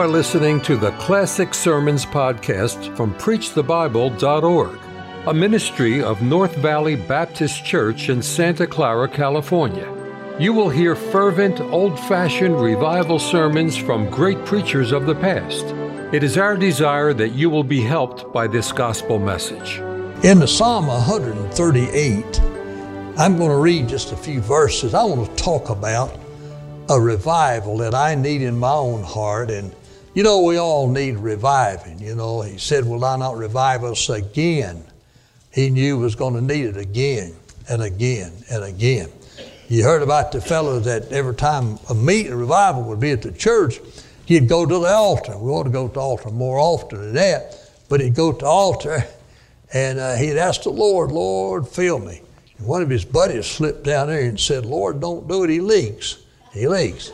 are listening to the Classic Sermons podcast from PreachTheBible.org, a ministry of North Valley Baptist Church in Santa Clara, California. You will hear fervent, old fashioned revival sermons from great preachers of the past. It is our desire that you will be helped by this gospel message. In the Psalm 138, I'm going to read just a few verses. I want to talk about a revival that I need in my own heart. And you know, we all need reviving. You know, he said, Will I not revive us again? He knew was going to need it again and again and again. You heard about the fellow that every time a meet a revival would be at the church, he'd go to the altar. We ought to go to the altar more often than that, but he'd go to the altar and uh, he'd ask the Lord, Lord, fill me. And one of his buddies slipped down there and said, Lord, don't do it, he leaks. He leaks.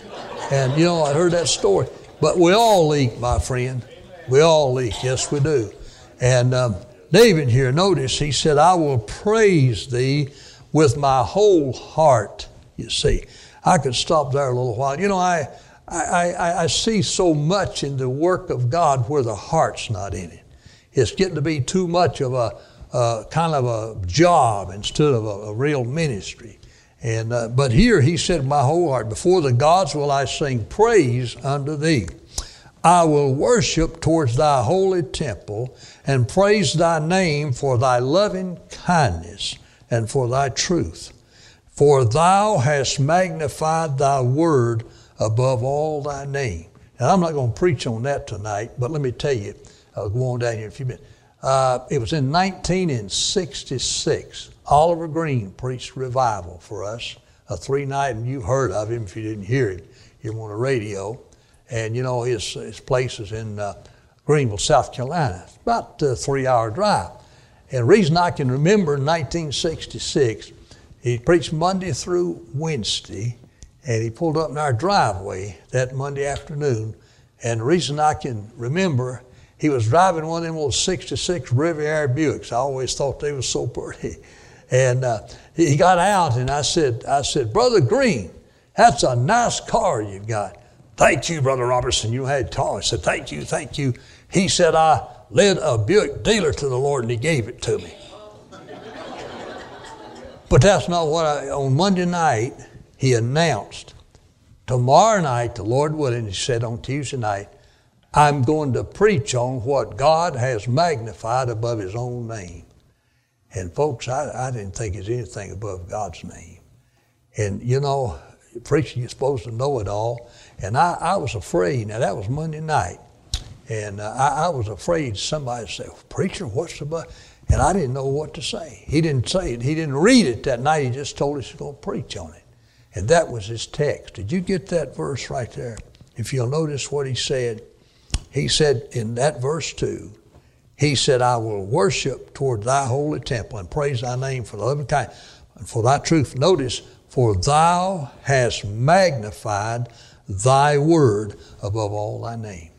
And you know, I heard that story. But we all leak, my friend. We all leak. Yes, we do. And um, David here, notice, he said, I will praise thee with my whole heart, you see. I could stop there a little while. You know, I, I, I, I see so much in the work of God where the heart's not in it. It's getting to be too much of a uh, kind of a job instead of a, a real ministry. And, uh, but here he said, My whole heart, before the gods will I sing praise unto thee. I will worship towards thy holy temple and praise thy name for thy loving kindness and for thy truth. For thou hast magnified thy word above all thy name. And I'm not going to preach on that tonight, but let me tell you, I'll go on down here in a few minutes. Uh, it was in 1966. Oliver Greene preached revival for us, a three night, and you've heard of him if you didn't hear him. You're on the radio. And you know, his, his place is in uh, Greenville, South Carolina. It's about a three hour drive. And the reason I can remember 1966, he preached Monday through Wednesday, and he pulled up in our driveway that Monday afternoon. And the reason I can remember, he was driving one of them old 66 Riviera Buicks. I always thought they were so pretty. And uh, he got out, and I said, I said, Brother Greene, that's a nice car you've got. Thank you, Brother Roberson. You had tall. I said, Thank you, thank you. He said, I led a Buick dealer to the Lord, and he gave it to me. but that's not what I, on Monday night, he announced, Tomorrow night, the Lord willing, he said on Tuesday night, I'm going to preach on what God has magnified above his own name. And folks, I, I didn't think there's anything above God's name. And you know, preaching, you're supposed to know it all. And I, I was afraid. Now, that was Monday night. And uh, I, I, was afraid somebody say, Preacher, what's the but? And I didn't know what to say. He didn't say it. He didn't read it that night. He just told us he's going to preach on it. And that was his text. Did you get that verse right there? If you'll notice what he said, he said in that verse 2, he said, I will worship toward thy holy temple and praise thy name for the loving and for thy truth. Notice, for thou hast magnified thy word above all thy name.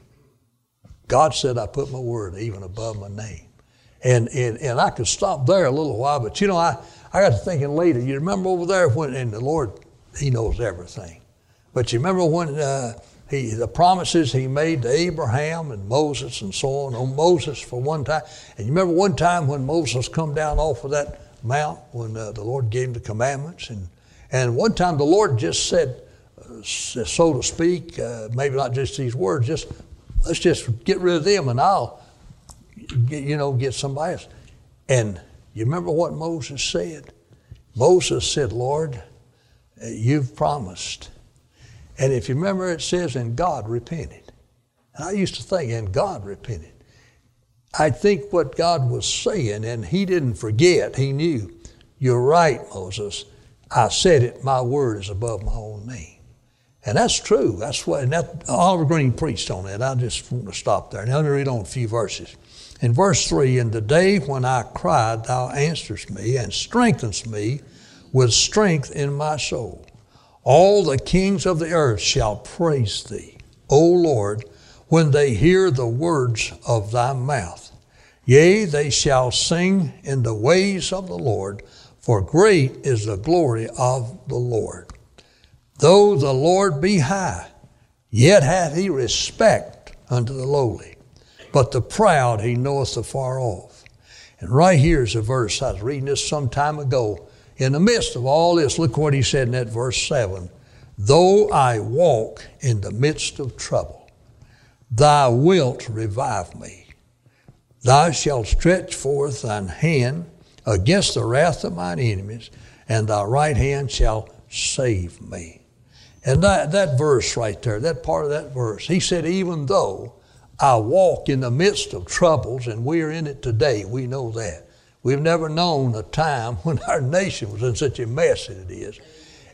God said, I put my word even above my name. And, and, and I could stop there a little while, but you know, I, I got to thinking later. You remember over there when, and the Lord, He knows everything. But you remember when uh, he, the promises he made to Abraham and Moses and so on. On Moses for one time. And you remember one time when Moses come down off of that mount when uh, the Lord gave him the commandments. And, and one time the Lord just said, uh, so to speak, uh, maybe not just these words, just let's just get rid of them and I'll, get, you know, get somebody else. And you remember what Moses said? Moses said, Lord, uh, you've promised and if you remember, it says, and God repented. And I used to think, and God repented. I think what God was saying, and He didn't forget, He knew, you're right, Moses. I said it, my word is above my own name. And that's true. That's what, and that, Oliver Greene preached on that. I just want to stop there. Now, let me read on a few verses. In verse 3, In the day when I cried, thou answerest me and strengthenest me with strength in my soul. All the kings of the earth shall praise thee, O Lord, when they hear the words of thy mouth. Yea, they shall sing in the ways of the Lord, for great is the glory of the Lord. Though the Lord be high, yet hath he respect unto the lowly. But the proud he knoweth afar off. And right here is a verse. I was reading this some time ago. In the midst of all this, look what he said in that verse 7 Though I walk in the midst of trouble, thou wilt revive me. Thou shalt stretch forth thine hand against the wrath of mine enemies, and thy right hand shall save me. And that, that verse right there, that part of that verse, he said, even though I walk in the midst of troubles, and we're in it today, we know that. We've never known a time when our nation was in such a mess as it is.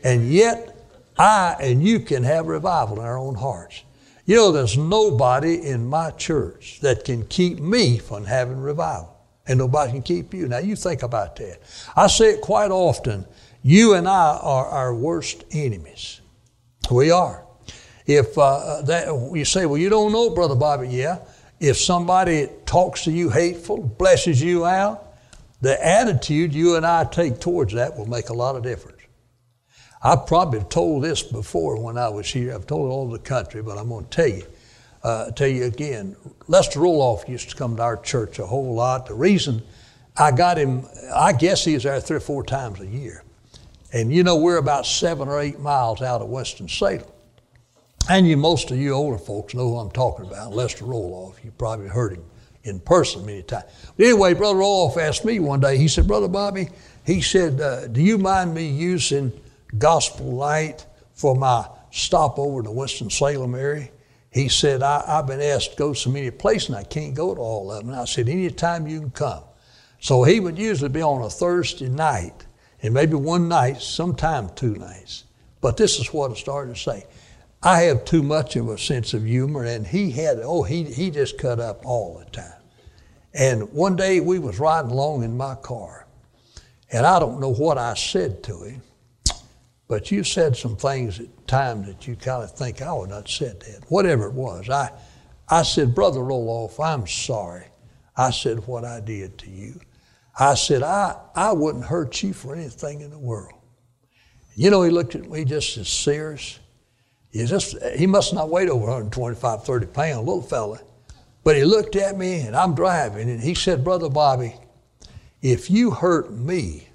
And yet, I and you can have revival in our own hearts. You know, there's nobody in my church that can keep me from having revival, and nobody can keep you. Now, you think about that. I say it quite often you and I are our worst enemies. We are. If uh, that, you say, well, you don't know, Brother Bobby, yeah. If somebody talks to you hateful, blesses you out, the attitude you and I take towards that will make a lot of difference. I probably told this before when I was here. I've told it all over the country, but I'm going to tell you, uh, tell you again. Lester Roloff used to come to our church a whole lot. The reason I got him, I guess he was there three or four times a year. And you know, we're about seven or eight miles out of Winston-Salem. And you, most of you older folks know who I'm talking about, Lester Roloff. You probably heard him in person many times. But anyway, Brother Roloff asked me one day, he said, Brother Bobby, he said, uh, Do you mind me using gospel light for my stop over to Winston-Salem area? He said, I, have been asked to go so many places and I can't go to all of them. And I said, Anytime you can come. So he would usually be on a Thursday night and maybe one night, sometime two nights. But this is what I started to say. I have too much of a sense of humor, and he had, oh, he, he just cut up all the time. And one day we was riding along in my car, and I don't know what I said to him, but you said some things at times that you kind of think I would not said that. Whatever it was, I, I said, Brother Roloff, I'm sorry. I said what I did to you. I said, I, I wouldn't hurt you for anything in the world. You know, he looked at me just as serious. He, just, he must not weigh over 125, 30 pounds, little fella. But he looked at me, and I'm driving, and he said, Brother Bobby, if you hurt me,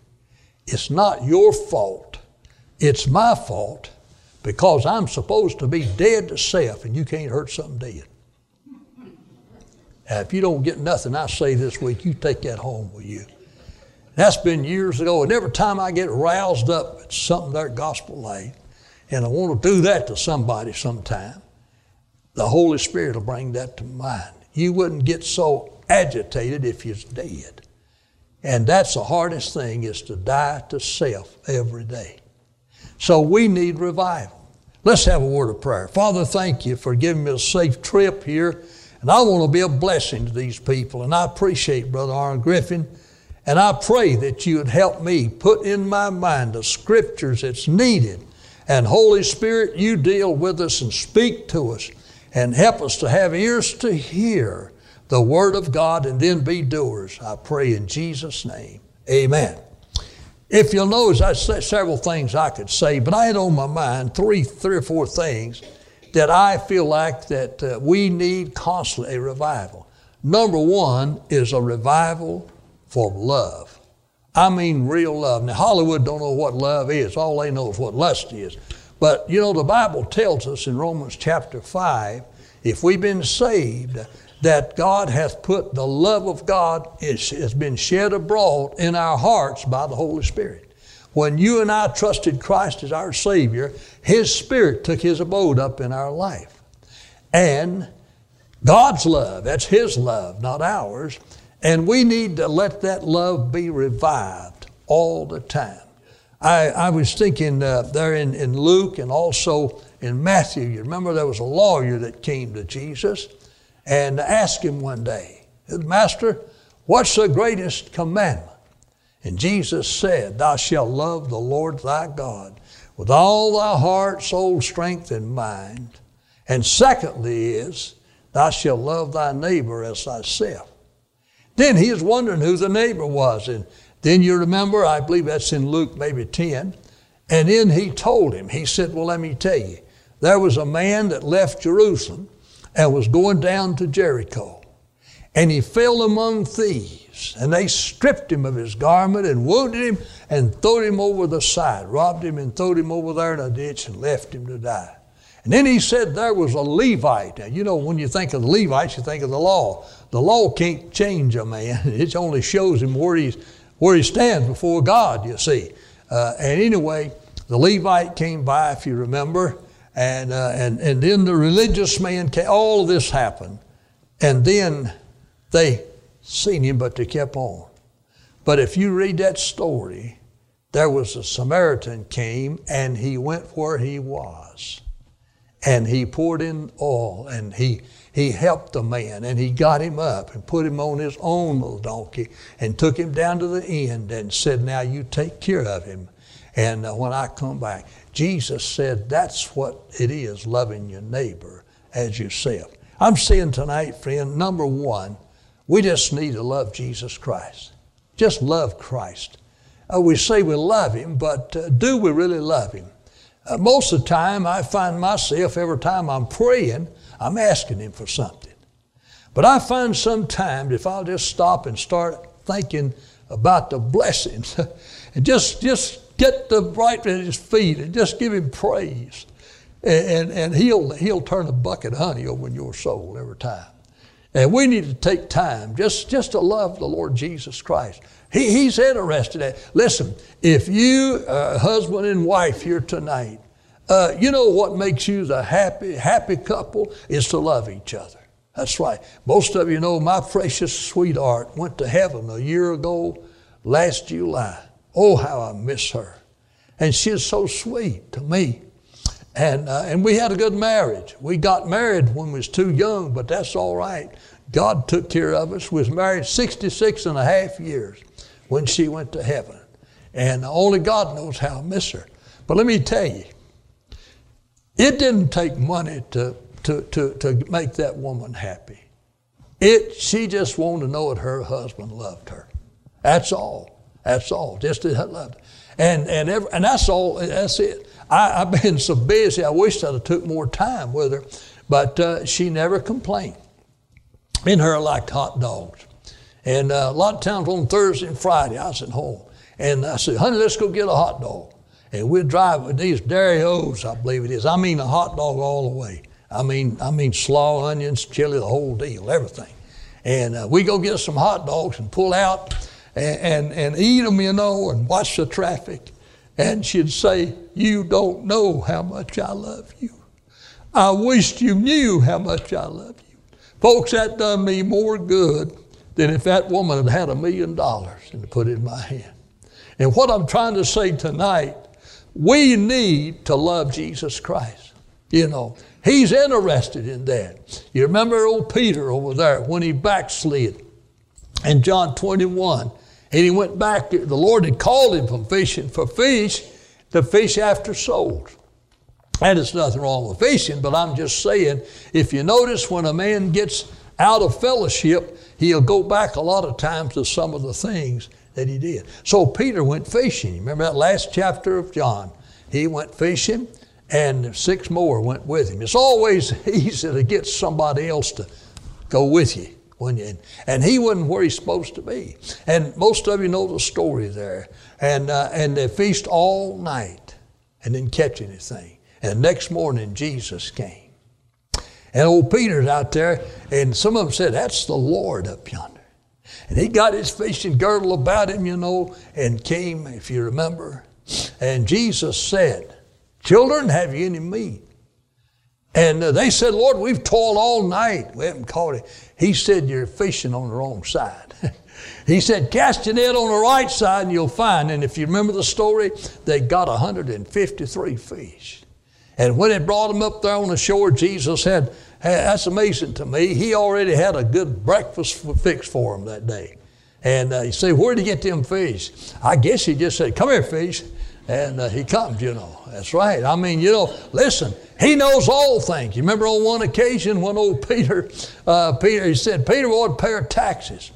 it's not your fault. It's my fault because I'm supposed to be dead to self, and you can't hurt something dead. Now, if you don't get nothing I say this week, you take that home with you. That's been years ago, and every time I get roused up at something there gospel light, and I want to do that to somebody sometime, the Holy Spirit will bring that to mind. You wouldn't get so agitated if you're dead. And that's the hardest thing is to die to self every day. So we need revival. Let's have a word of prayer. Father, thank you for giving me a safe trip here. And I want to be a blessing to these people. And I appreciate Brother Aaron Griffin. And I pray that you would help me put in my mind the scriptures that's needed. And Holy Spirit, you deal with us and speak to us and help us to have ears to hear the Word of God and then be doers. I pray in Jesus' name. Amen. If you'll notice, I said several things I could say, but I had on my mind three, three or four things that I feel like that uh, we need constantly a revival. Number one is a revival for love. I mean real love. Now Hollywood don't know what love is. All they know is what lust is. But you know the Bible tells us in Romans chapter 5, if we've been saved, that God hath put the love of God is, has been shed abroad in our hearts by the Holy Spirit. When you and I trusted Christ as our Savior, His Spirit took His abode up in our life. And God's love, that's His love, not ours. And we need to let that love be revived all the time. I, I was thinking uh, there in, in Luke and also in Matthew, you remember there was a lawyer that came to Jesus and asked him one day, Master, what's the greatest commandment? And Jesus said, Thou shalt love the Lord thy God with all thy heart, soul, strength, and mind. And secondly is, Thou shalt love thy neighbor as thyself. Then he is wondering who the neighbor was. And then you remember, I believe that's in Luke maybe 10. And then he told him, he said, Well, let me tell you, there was a man that left Jerusalem and was going down to Jericho. And he fell among thieves, and they stripped him of his garment and wounded him and threw him over the side, robbed him and threw him over there in a ditch and left him to die. And then he said there was a Levite. Now, you know, when you think of the Levites, you think of the law. The law can't change a man. It only shows him where, he's, where he stands before God, you see. Uh, and anyway, the Levite came by, if you remember, and, uh, and, and then the religious man came. All this happened. And then they seen him, but they kept on. But if you read that story, there was a Samaritan came and he went where he was. And he poured in oil and he, he helped the man and he got him up and put him on his own little donkey and took him down to the end and said, Now you take care of him. And uh, when I come back, Jesus said that's what it is loving your neighbor as yourself. I'm saying tonight, friend, number one, we just need to love Jesus Christ. Just love Christ. Uh, we say we love Him, but uh, do we really love Him? Uh, most of the time, I find myself, every time I'm praying, I'm asking Him for something. But I find sometimes if I'll just stop and start thinking about the blessings and just, just get the right at His feet and just give Him praise, and, and, and he'll, he'll turn a bucket of honey over in your soul every time. And we need to take time just, just to love the Lord Jesus Christ. He, he's interested in Listen, if you, uh, husband and wife here tonight, uh, you know what makes you the happy, happy couple is to love each other. That's right. Most of you know my precious sweetheart went to heaven a year ago, last July. Oh, how I miss her. And she is so sweet to me. And, uh, and we had a good marriage. We got married when we was too young, but that's all right. God took care of us. We was married 66 and a half years when she went to heaven. And only God knows how I miss her. But let me tell you, it didn't take money to, to, to, to make that woman happy. It, she just wanted to know that her husband loved her. That's all. That's all. Just that loved her. And, and, every, and that's all. That's it. I, have been so busy. I wish I'd have took more time with her, but uh, she never complained. Me And her liked hot dogs. And uh, a lot of times on Thursday and Friday, I was at home. And I said, honey, let's go get a hot dog. And we'd drive with these dairy O's, I believe it is. I mean a hot dog all the way. I mean, I mean slaw, onions, chili, the whole deal, everything. And uh, we go get some hot dogs and pull out and, and, eat them, you know, and watch the traffic. And she'd say, You don't know how much I love you. I wished you knew how much I love you. Folks, that done me more good than if that woman had had a million dollars and put it in my hand. And what I'm trying to say tonight, we need to love Jesus Christ. You know, He's interested in that. You remember old Peter over there when he backslid in John 21. And he went back, the Lord had called him from fishing for fish to fish after souls. And there's nothing wrong with fishing, but I'm just saying, if you notice when a man gets out of fellowship, he'll go back a lot of times to some of the things that he did. So Peter went fishing. Remember that last chapter of John? He went fishing, and six more went with him. It's always easy to get somebody else to go with you. You, and he wasn't where he's supposed to be. And most of you know the story there. And, uh, and they feast all night and didn't catch anything. And next morning, Jesus came. And old Peter's out there, and some of them said, That's the Lord up yonder. And he got his fishing girdle about him, you know, and came, if you remember. And Jesus said, Children, have you any meat? And uh, they said, Lord, we've toiled all night. We haven't caught it. He said, You're fishing on the wrong side. he said, Cast your net on the right side and you'll find. And if you remember the story, they got 153 fish. And when they brought them up there on the shore, Jesus said, hey, That's amazing to me. He already had a good breakfast fixed for them that day. And uh, you say, Where'd he get them fish? I guess he just said, Come here, fish. And uh, he comes, you know. That's right. I mean, you know, listen, he knows all things. You remember on one occasion when old Peter, uh, Peter, he said, Peter ought to pay our taxes.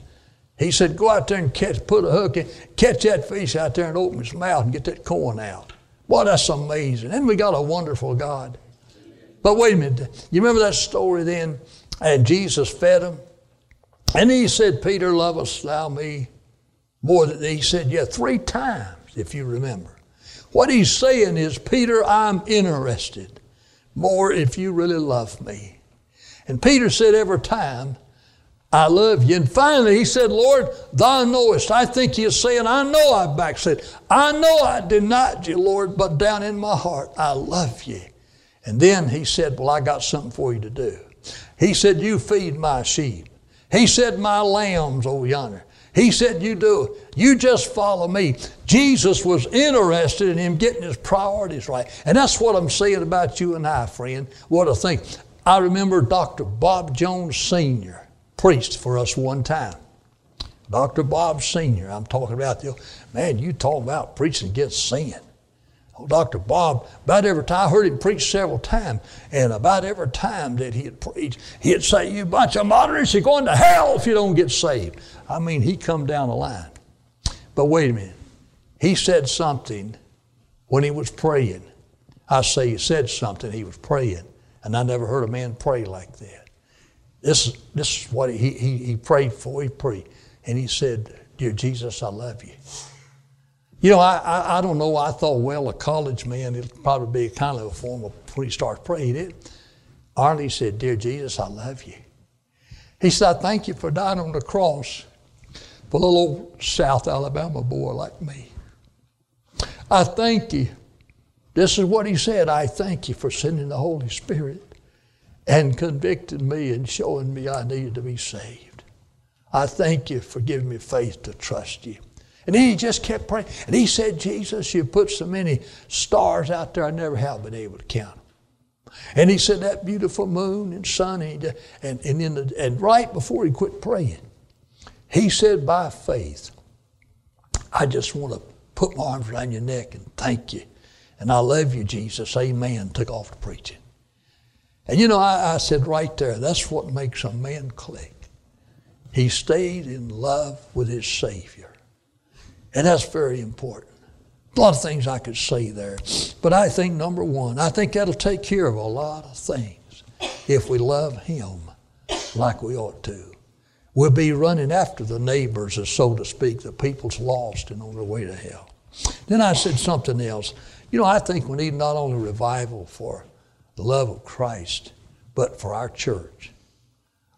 He said, go out there and catch, put a hook in, catch that fish out there and open his mouth and get that coin out. Boy, that's amazing. And we got a wonderful God. But wait a minute. You remember that story then? And Jesus fed them. And he said, Peter, lovest thou me more than he said, yeah, three times, if you remember. What he's saying is, Peter, I'm interested more if you really love me. And Peter said every time, I love you. And finally he said, Lord, thou knowest. I think he's saying, I know I backslid. I know I denied you, Lord, but down in my heart, I love you. And then he said, Well, I got something for you to do. He said, You feed my sheep. He said, My lambs over yonder. He said, You do. You just follow me. Jesus was interested in him getting his priorities right. And that's what I'm saying about you and I, friend. What I think. I remember Dr. Bob Jones Sr. preached for us one time. Dr. Bob Sr., I'm talking about the, man, you talk about preaching against sin. Oh, Dr. Bob, about every time, I heard him preach several times, and about every time that he'd preach, he'd say, You bunch of moderates, you're going to hell if you don't get saved. I mean, he come down the line. But wait a minute. He said something when he was praying. I say he said something, he was praying, and I never heard a man pray like that. This, this is what he, he, he prayed for. He prayed, and he said, Dear Jesus, I love you. You know, I, I, I, don't know. I thought, well, a college man, it'll probably be kind of a form of when he starts praying it. Arlie said, Dear Jesus, I love you. He said, I thank you for dying on the cross for a little old South Alabama boy like me. I thank you. This is what he said. I thank you for sending the Holy Spirit and convicting me and showing me I needed to be saved. I thank you for giving me faith to trust you. And he just kept praying. And he said, Jesus, you put so many stars out there, I never have been able to count them. And he said, that beautiful moon and sun. And, and, the, and right before he quit praying, he said, by faith, I just want to put my arms around your neck and thank you. And I love you, Jesus. Amen. Took off the preaching. And you know, I, I said right there, that's what makes a man click. He stayed in love with his Savior. And that's very important. A lot of things I could say there. But I think number one, I think that'll take care of a lot of things if we love Him like we ought to. We'll be running after the neighbors, so to speak, the people's lost and on their way to hell. Then I said something else. You know, I think we need not only revival for the love of Christ, but for our church.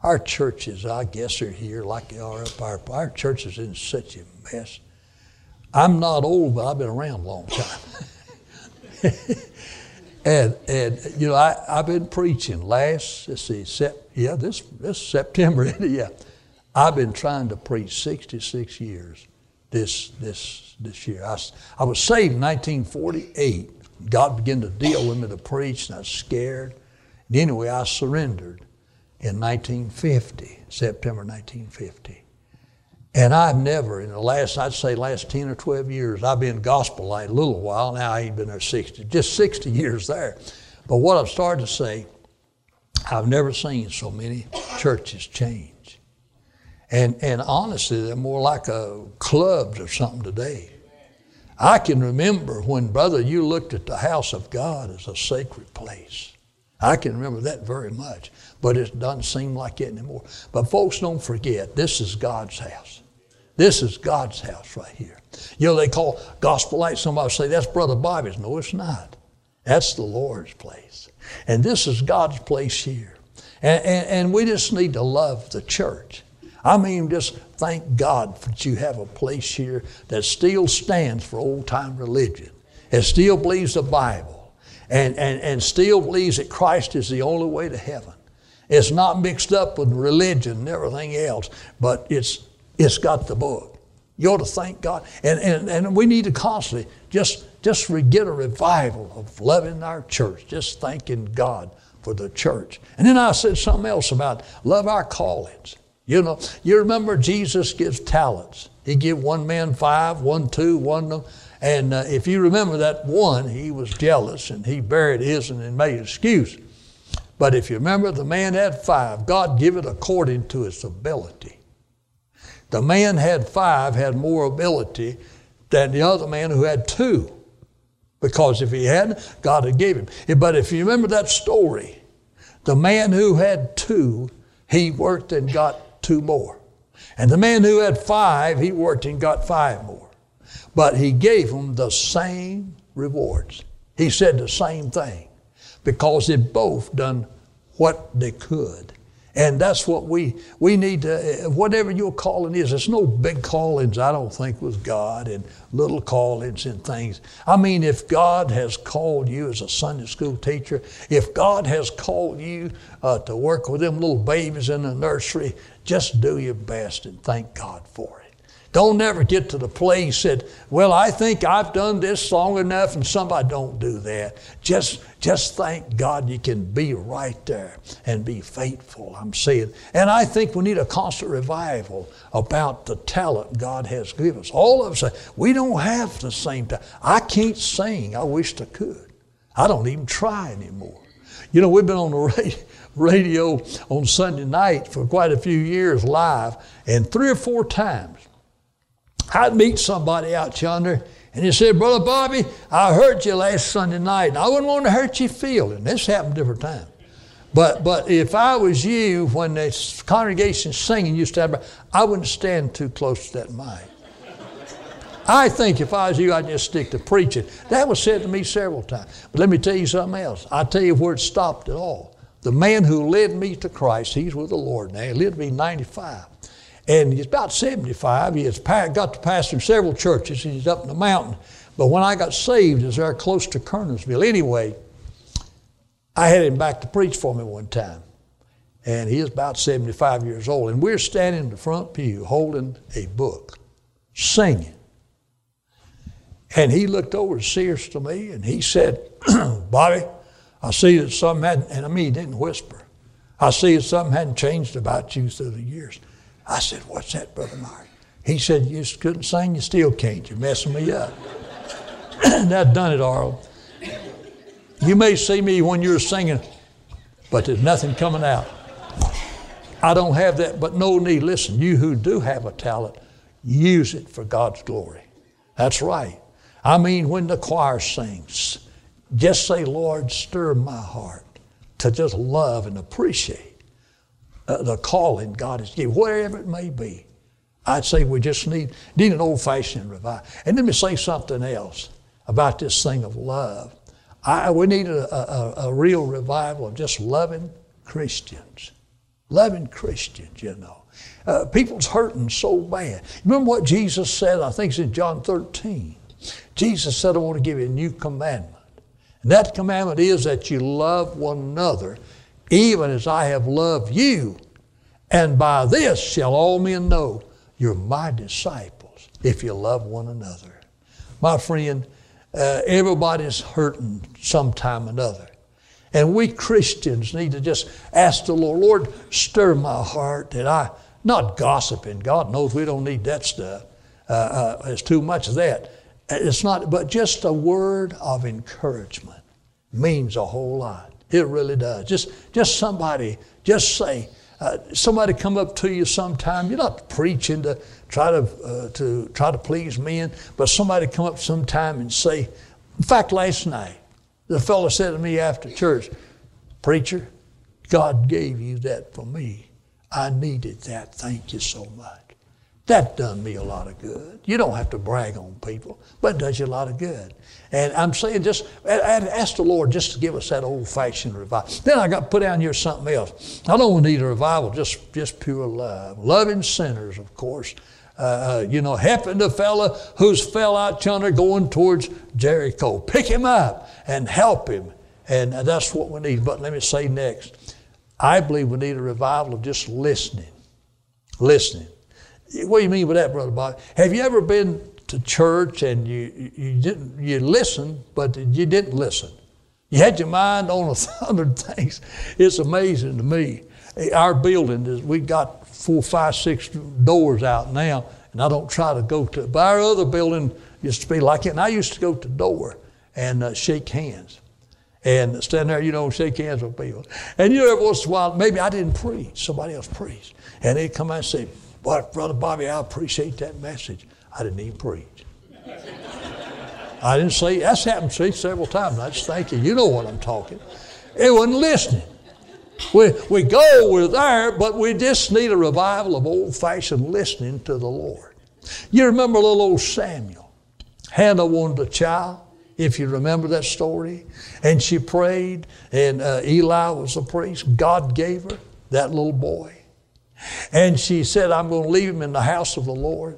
Our churches, I guess, are here like they are up our. Our church is in such a mess. I'm not old, but I've been around a long time. and, and, you know, I, I've been preaching last, let's see, sep, yeah, this, this September, yeah. I've been trying to preach 66 years this, this, this year. I, I was saved in 1948. God began to deal with me to preach, and I was scared. And anyway, I surrendered in 1950, September 1950. And I've never, in the last, I'd say last 10 or 12 years, I've been gospel light a little while. Now I ain't been there 60, just 60 years there. But what I've started to say, I've never seen so many churches change. And, and honestly, they're more like a clubs or something today. I can remember when, brother, you looked at the house of God as a sacred place. I can remember that very much, but it doesn't seem like it anymore. But folks, don't forget, this is God's house. This is God's house right here. You know, they call gospel light, somebody say, that's Brother Bobby's. No, it's not. That's the Lord's place. And this is God's place here. And, and, and we just need to love the church. I mean, just thank God that you have a place here that still stands for old time religion. It still believes the Bible and, and, and still believes that Christ is the only way to heaven. It's not mixed up with religion and everything else, but it's it's got the book. You ought to thank God. And, and, and we need to constantly just, just get a revival of loving our church, just thanking God for the church. And then I said something else about love our callings. You know, you remember Jesus gives talents. He gave one man five, one two, one. And uh, if you remember that one, he was jealous and he buried his and made excuse. But if you remember, the man had five. God give it according to his ability. The man had five had more ability than the other man who had two Because if he hadn't, God had gave him. But if you remember that story, the man who had two, he worked and got two more. And the man who had five, he worked and got five more. But he gave them the same rewards. He said the same thing because they both done what they could. And that's what we, we need to, whatever your calling is, there's no big callings, I don't think, with God and little callings and things. I mean, if God has called you as a Sunday school teacher, if God has called you uh, to work with them little babies in the nursery, just do your best and thank God for it. Don't never get to the place that, well, I think I've done this long enough and somebody don't do that. Just, just thank God you can be right there and be faithful, I'm saying. And I think we need a constant revival about the talent God has given us. All of us, we don't have the same talent. I can't sing. I wish I could. I don't even try anymore. You know, we've been on the radio on Sunday night for quite a few years live, and three or four times I'd meet somebody out yonder and he said, Brother Bobby, I heard you last Sunday night and I wouldn't want to hurt your feeling. This happened different times. But, but if I was you, when the congregation's singing, you stand I wouldn't stand too close to that mic. I think if I was you, I'd just stick to preaching. That was said to me several times. But let me tell you something else. I'll tell you where it stopped at all. The man who led me to Christ, he's with the Lord now. He lived to be 95. And he's about 75. He has got to pastor several churches. He's up in the mountain. But when I got saved, is there close to Kernersville. Anyway, I had him back to preach for me one time. And he is about 75 years old. And we're standing in the front pew holding a book, singing. And he looked over serious to me and he said, Bobby, I see that something hadn't, and I mean, he didn't whisper. I see that something hadn't changed about you through the years. I said, What's that, Brother Mark? He said, You couldn't sing, you still can't. You're messing me up. that done it, Arl. You may see me when you're singing, but there's nothing coming out. I don't have that, but no need. Listen, you who do have a talent, use it for God's glory. That's right. I mean, when the choir sings, just say, Lord, stir my heart to just love and appreciate uh, the calling God has given, wherever it may be. I'd say we just need, need an old fashioned revival. And let me say something else about this thing of love. I, we need a, a, a real revival of just loving Christians. Loving Christians, you know. Uh, people's hurting so bad. Remember what Jesus said? I think it's in John 13. Jesus said, I want to give you a new commandment. And that commandment is that you love one another even as I have loved you. And by this shall all men know you're my disciples if you love one another. My friend, uh, everybody's hurting sometime or another. And we Christians need to just ask the Lord, Lord, stir my heart that I, not gossiping, God knows we don't need that stuff. Uh, uh, there's too much of that. It's not, but just a word of encouragement means a whole lot. It really does. Just, just somebody, just say, uh, somebody come up to you sometime. You're not preaching to try to uh, to try to please men, but somebody come up sometime and say. In fact, last night, the fellow said to me after church, "Preacher, God gave you that for me. I needed that. Thank you so much." That done me a lot of good. You don't have to brag on people, but it does you a lot of good. And I'm saying just ask the Lord just to give us that old fashioned revival. Then I got put down here something else. I don't need a revival, just, just pure love. Loving sinners, of course. Uh, uh, you know, helping the fella who's fell out yonder going towards Jericho. Pick him up and help him. And that's what we need. But let me say next I believe we need a revival of just listening. Listening. What do you mean by that, Brother Bob? Have you ever been to church and you, you didn't you listened, but you didn't listen? You had your mind on a hundred things. It's amazing to me. Our building is we got four, five, six doors out now, and I don't try to go to. But our other building used to be like it, and I used to go to the door and uh, shake hands and stand there, you know, shake hands with people. And you know, every once in a while, maybe I didn't preach, somebody else preached. And they'd come out and say, Boy, Brother Bobby, I appreciate that message. I didn't even preach. I didn't say, that's happened to me several times. I just thank you. You know what I'm talking. It wasn't listening. We, we go, we're there, but we just need a revival of old fashioned listening to the Lord. You remember little old Samuel? Hannah wanted a child, if you remember that story. And she prayed, and uh, Eli was a priest. God gave her that little boy. And she said, I'm going to leave him in the house of the Lord.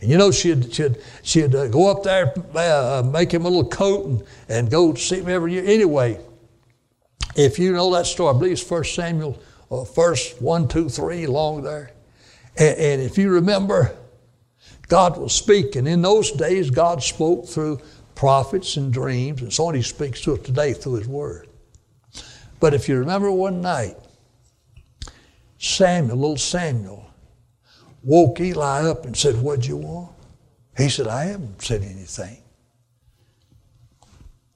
And you know, she'd, she'd, she'd uh, go up there, uh, make him a little coat, and, and go see him every year. Anyway, if you know that story, I believe it's 1 Samuel, uh, first 1, 2, 3, along there. And, and if you remember, God will speak. And in those days, God spoke through prophets and dreams, and so on. He speaks to us today through His Word. But if you remember one night, Samuel, little Samuel, woke Eli up and said, What'd you want? He said, I haven't said anything.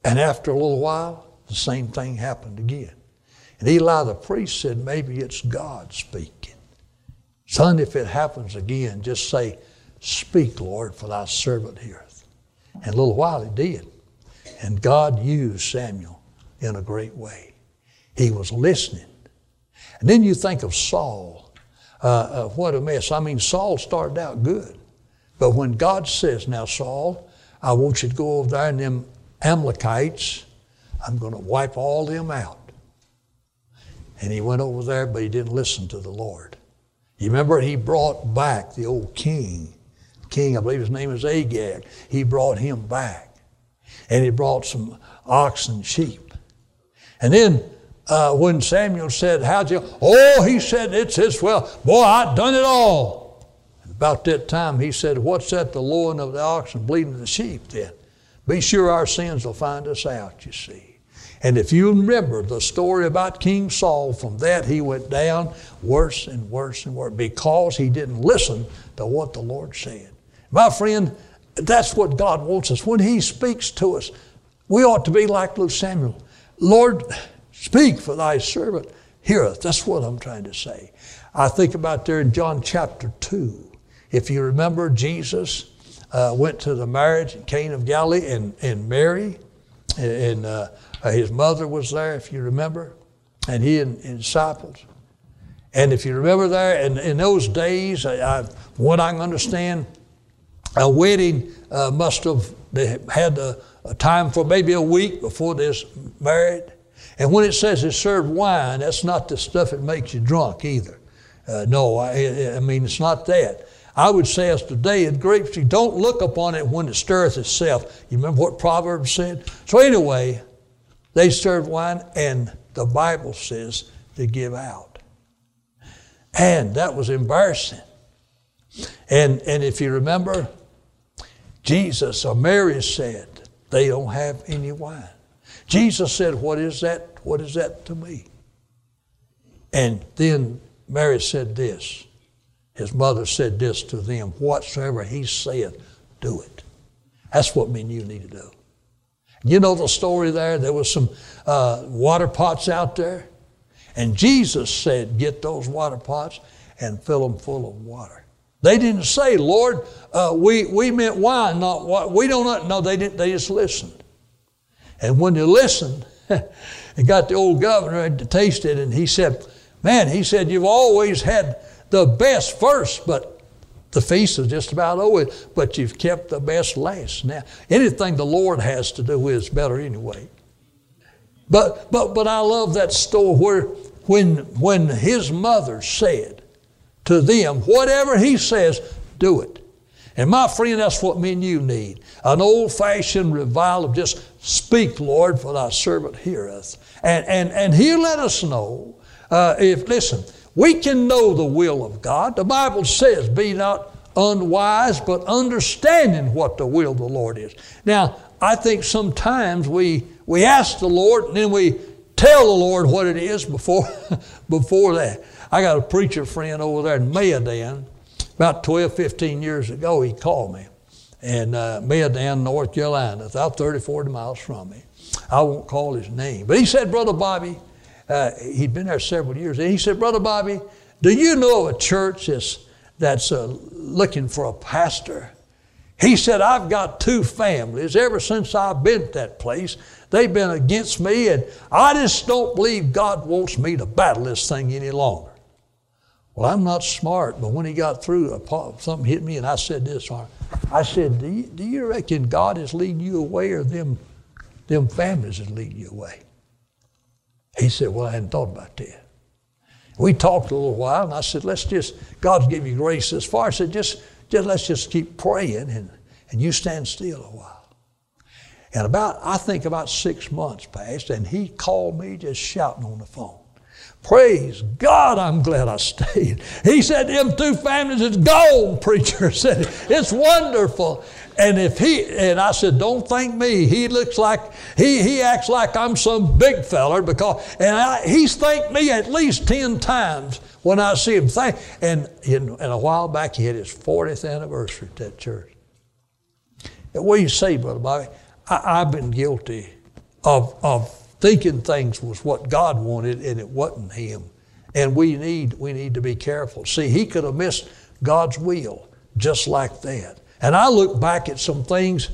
And after a little while, the same thing happened again. And Eli the priest said, Maybe it's God speaking. Son, if it happens again, just say, Speak, Lord, for thy servant heareth. And a little while he did. And God used Samuel in a great way. He was listening. And then you think of Saul. Uh, uh, what a mess. I mean, Saul started out good. But when God says, Now, Saul, I want you to go over there and them Amalekites I'm going to wipe all them out. And he went over there, but he didn't listen to the Lord. You remember he brought back the old king. King, I believe his name is Agag. He brought him back. And he brought some oxen sheep. And then uh, when Samuel said, How'd you? Oh, he said, It's this well. Boy, I've done it all. And about that time, he said, What's that? The lowing of the oxen, bleeding of the sheep then? Be sure our sins will find us out, you see. And if you remember the story about King Saul, from that he went down worse and worse and worse because he didn't listen to what the Lord said. My friend, that's what God wants us. When He speaks to us, we ought to be like little Samuel. Lord, speak for thy servant heareth. That's what I'm trying to say. I think about there in John chapter 2. If you remember, Jesus uh, went to the marriage in Cana of Galilee and, and Mary and uh, uh, his mother was there, if you remember, and he and, disciples. And if you remember there, in, in those days, I, I, what I understand, a wedding uh, must have they had a, a, time for maybe a week before this married. And when it says it served wine, that's not the stuff that makes you drunk either. Uh, no, I, I, mean, it's not that. I would say as today in grapes, you don't look upon it when it stirreth itself. You remember what Proverbs said? So anyway, they served wine, and the Bible says to give out. And that was embarrassing. And, and if you remember, Jesus or Mary said, they don't have any wine. Jesus said, What is that? What is that to me? And then Mary said this. His mother said this to them Whatsoever he saith, do it. That's what me and you need to do. You know the story there? There was some uh, water pots out there. And Jesus said, Get those water pots and fill them full of water. They didn't say, Lord, uh, we, we meant wine, not what we don't know. They didn't, they just listened. And when they listened, and got the old governor to taste it, and he said, Man, he said, You've always had the best first, but the feast is just about over, but you've kept the best last. Now, anything the Lord has to do is better anyway. But, but, but I love that story where when, when his mother said to them, whatever he says, do it. And my friend, that's what me and you need. An old fashioned revival of just speak, Lord, for thy servant heareth. And, and, and he'll let us know uh, if, listen, we can know the will of God. The Bible says, Be not unwise, but understanding what the will of the Lord is. Now, I think sometimes we, we ask the Lord and then we tell the Lord what it is before, before that. I got a preacher friend over there in Mayodan. About 12, 15 years ago, he called me. And uh, Mayodan, North Carolina, about 30, 40 miles from me. I won't call his name. But he said, Brother Bobby, uh, he'd been there several years. And he said, Brother Bobby, do you know a church that's, that's uh, looking for a pastor? He said, I've got two families ever since I've been at that place. They've been against me, and I just don't believe God wants me to battle this thing any longer. Well, I'm not smart, but when he got through, something hit me, and I said this. I said, Do you, do you reckon God is leading you away, or them, them families is leading you away? He said, Well, I hadn't thought about that. We talked a little while, and I said, Let's just, God's giving you grace this far. I said, Just, just let's just keep praying, and, and you stand still a while. And about, I think about six months passed, and he called me just shouting on the phone. Praise God, I'm glad I stayed. He said, Them two families is gold, preacher said. It's wonderful. And if he and I said, Don't thank me. He looks like he he acts like I'm some big feller because and I, he's thanked me at least ten times when I see him thank and in, in a while back he had his 40th anniversary at that church. And what do you say, Brother Bobby? I, I've been guilty of of thinking things was what God wanted and it wasn't Him. And we need, we need to be careful. See, he could have missed God's will just like that. And I look back at some things,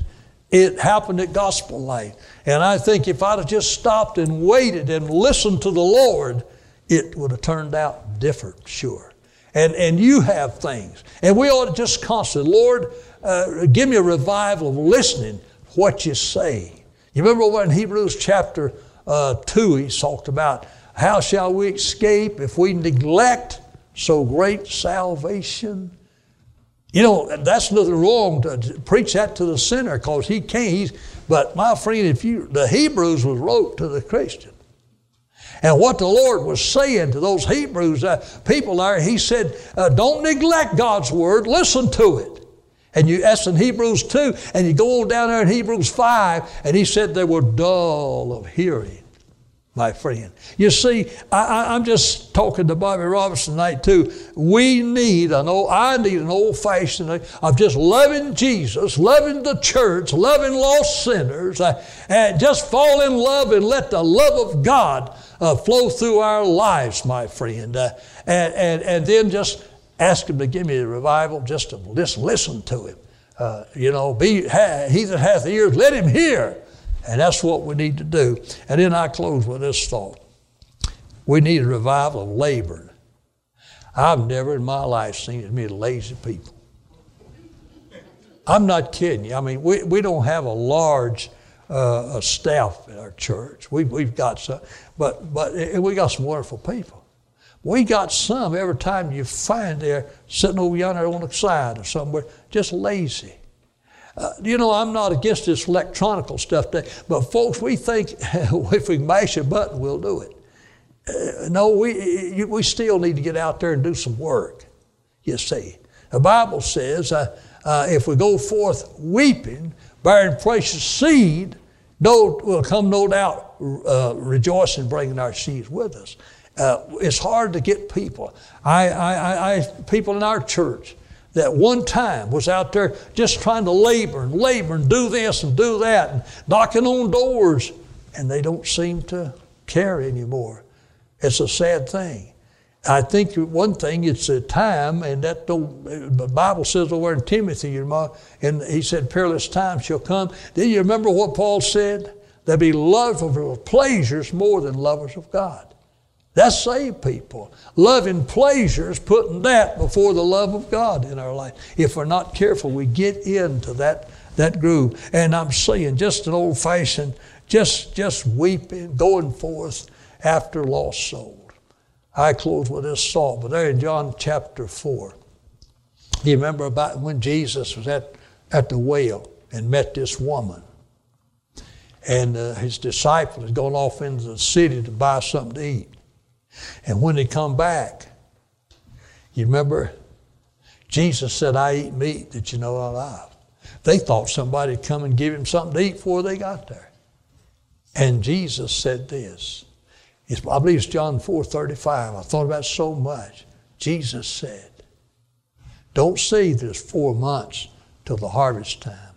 it happened at Gospel Light. And I think if I'd have just stopped and waited and listened to the Lord, it would have turned out different, sure. And, and you have things. And we ought to just constantly, Lord, uh, give me a revival of listening what you say. You remember what in Hebrews chapter uh, 2, he talked about how shall we escape if we neglect so great salvation? You know, that's nothing wrong to preach that to the sinner because he can't. He's, but my friend, if you, the Hebrews was wrote to the Christian. And what the Lord was saying to those Hebrews, uh, people there, He said, uh, don't neglect God's Word, listen to it. And you, that's in Hebrews 2, and you go on down there in Hebrews 5, and He said they were dull of hearing my friend. You see, I, am just talking to Bobby Roberson tonight too. We need an old, I need an old fashioned of just loving Jesus, loving the church, loving lost sinners, uh, and just fall in love and let the love of God uh, flow through our lives, my friend. Uh, and, and, and then just ask Him to give me a revival, just to just listen to Him. Uh, you know, be, he that hath ears, let him hear and that's what we need to do. And then I close with this thought. We need a revival of labor. I've never in my life seen as many lazy people. I'm not kidding you. I mean, we, we don't have a large uh, staff at our church. We, we've got some, but, but we got some wonderful people. We got some every time you find they're sitting over yonder on the side or somewhere, just lazy. Uh, you know, I'm not against this electronical stuff, today, but folks, we think if we mash a button, we'll do it. Uh, no, we, we still need to get out there and do some work, you see. The Bible says uh, uh if we go forth weeping, bearing precious seed, no, will come no doubt uh, rejoicing, bringing our seeds with us. Uh, it's hard to get people. I, I, I, people in our church, that one time was out there just trying to labor and labor and do this and do that and knocking on doors, and they don't seem to care anymore. It's a sad thing. I think one thing, it's a time, and that the Bible says over in Timothy, and he said, perilous times shall come. Do you remember what Paul said? There be lovers of pleasures more than lovers of God. That's saved people. Loving pleasures, putting that before the love of God in our life. If we're not careful, we get into that, that groove. And I'm saying just an old fashioned, just, just weeping, going forth after lost souls. I close with this thought, but there in John chapter 4, you remember about when Jesus was at, at the well and met this woman? And uh, his disciple had gone off into the city to buy something to eat. And when they come back, you remember Jesus said, I eat meat that you know I love. They thought somebody would come and give him something to eat before they got there. And Jesus said this. It's, I believe it's John 4 35. I thought about so much. Jesus said, Don't say there's four months till the harvest time,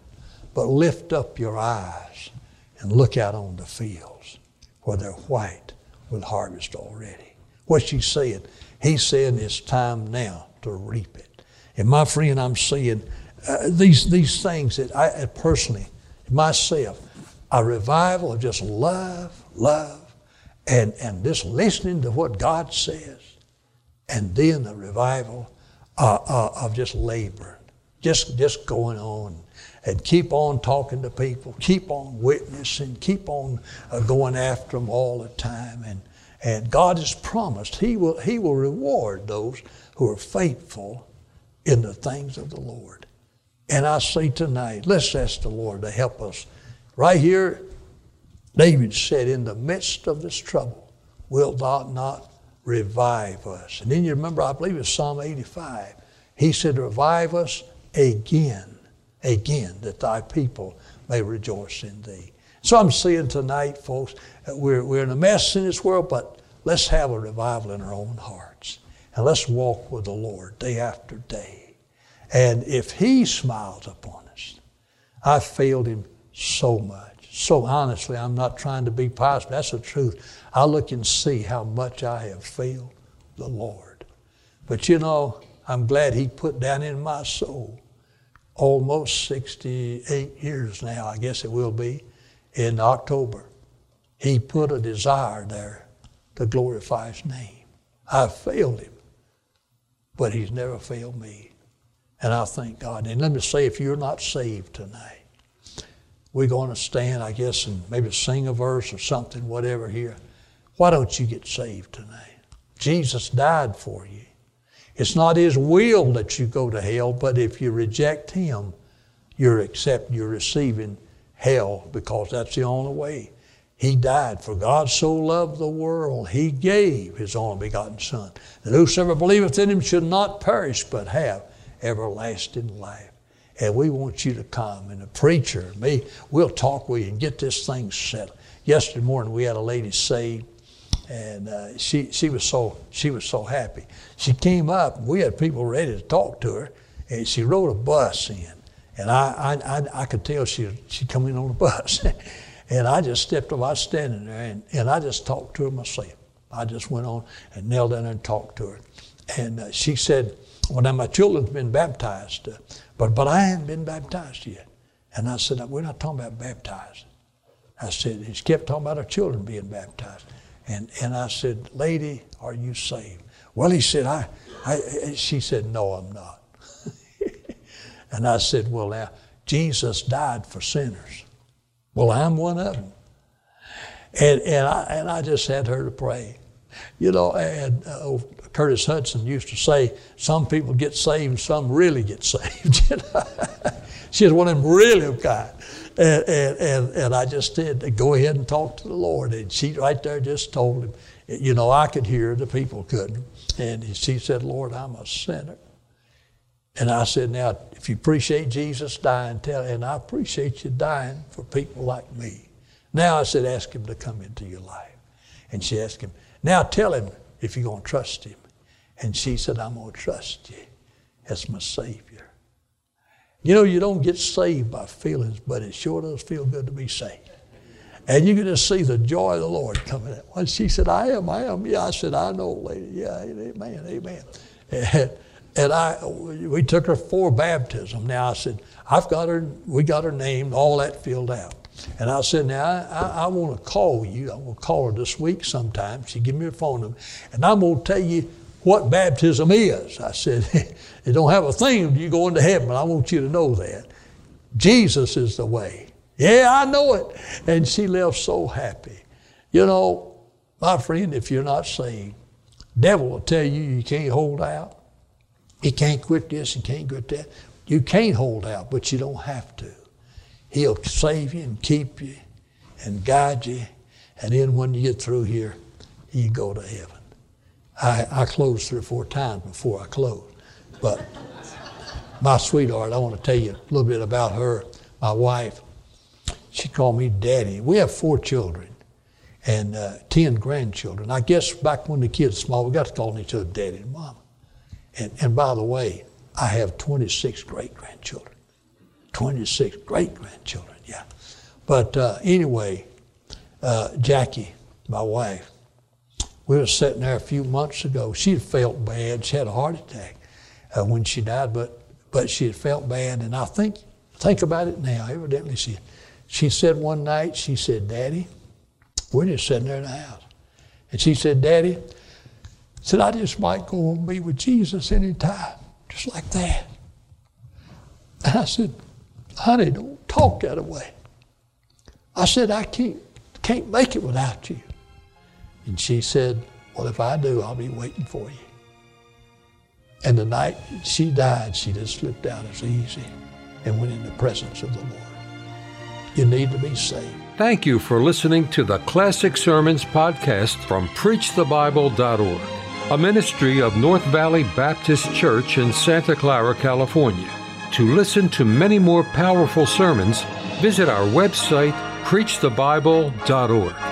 but lift up your eyes and look out on the fields where they're white with harvest already. What's he saying? He's saying it's time now to reap it. And my friend, I'm saying uh, these, these things that I personally, myself, a revival of just love, love, and, and just listening to what God says, and then the revival uh, uh, of just labor, just, just going on and keep on talking to people, keep on witnessing, keep on uh, going after them all the time. And, and God has promised He will, he will reward those who are faithful in the things of the Lord. And I say tonight, let's ask the Lord to help us. Right here, David said, In the midst of this trouble, wilt thou not revive us? And then you remember, I believe it's Psalm 85. He said, Revive us again, again, that thy people may rejoice in thee. So I'm saying tonight, folks, we're, we're in a mess in this world, but let's have a revival in our own hearts. And let's walk with the Lord day after day. And if He smiles upon us, I failed Him so much. So honestly, I'm not trying to be pious, but that's the truth. I look and see how much I have failed the Lord. But you know, I'm glad He put down in my soul almost 68 years now, I guess it will be, in October. He put a desire there to glorify His name. I failed Him, but He's never failed me. And I thank God. And let me say, if you're not saved tonight, we're going to stand, I guess, and maybe sing a verse or something, whatever here. Why don't you get saved tonight? Jesus died for you. It's not His will that you go to hell, but if you reject Him, you're accepting, you're receiving hell because that's the only way. He died. For God so loved the world, He gave His only begotten Son, that whosoever believeth in Him should not perish, but have everlasting life. And we want you to come. And the preacher, me, we'll talk with you and get this thing settled. Yesterday morning we had a lady saved, and uh, she she was so she was so happy. She came up. We had people ready to talk to her, and she rode a bus in, and I I, I, I could tell she she come in on the bus, and I just stepped up. I was standing there, and, and I just talked to her myself. I just went on and knelt down and talked to her, and uh, she said, "Well, now my children's been baptized." Uh, but, but I haven't been baptized yet. And I said, We're not talking about baptizing. I said, He kept talking about her children being baptized. And, and I said, Lady, are you saved? Well, he said, I, I she said, No, I'm not. and I said, Well, now, Jesus died for sinners. Well, I'm one of them. And, and, I, and I just had her to pray. You know, and uh, Curtis Hudson used to say, some people get saved, some really get saved. She She's one of them really kind. And, and, and, and I just said, go ahead and talk to the Lord. And she right there just told him, you know, I could hear, the people couldn't. And she said, Lord, I'm a sinner. And I said, now, if you appreciate Jesus dying, tell, and I appreciate you dying for people like me. Now I said, ask him to come into your life. And she asked him, now tell him if you're going to trust him. And she said, I'm going to trust you as my Savior. You know, you don't get saved by feelings, but it sure does feel good to be saved. And you can just see the joy of the Lord coming out. When she said, I am, I am. Yeah, I said, I know, lady. Yeah, amen, amen. And, and I, we took her for baptism. Now I said, I've got her, we got her name, all that filled out. And I said, now I, I, I want to call you. I will call her this week sometime. She give me her phone number. And I'm going to tell you what baptism is. I said, it don't have a thing you go into heaven, I want you to know that. Jesus is the way. Yeah, I know it. And she left so happy. You know, my friend, if you're not saved, devil will tell you you can't hold out. You can't quit this and can't quit that. You can't hold out, but you don't have to. He'll save you and keep you and guide you. And then when you get through here, you go to heaven. I, I closed three or four times before I closed. But my sweetheart, I want to tell you a little bit about her, my wife. She called me daddy. We have four children and uh, 10 grandchildren. I guess back when the kids were small, we got to call each other daddy and mama. And, and by the way, I have 26 great grandchildren. 26 great grandchildren, yeah. But uh, anyway, uh, Jackie, my wife, we were sitting there a few months ago. She had felt bad. She had a heart attack uh, when she died, but but she had felt bad, and I think think about it now. Evidently, she she said one night, she said, "Daddy, we're just sitting there in the house," and she said, "Daddy." Said, I just might go and be with Jesus anytime, just like that. And I said, honey, don't talk that way. I said, I can't, can't make it without you. And she said, Well, if I do, I'll be waiting for you. And the night she died, she just slipped out as easy and went in the presence of the Lord. You need to be saved. Thank you for listening to the Classic Sermons podcast from PreachTheBible.org, a ministry of North Valley Baptist Church in Santa Clara, California. To listen to many more powerful sermons, visit our website, preachthebible.org.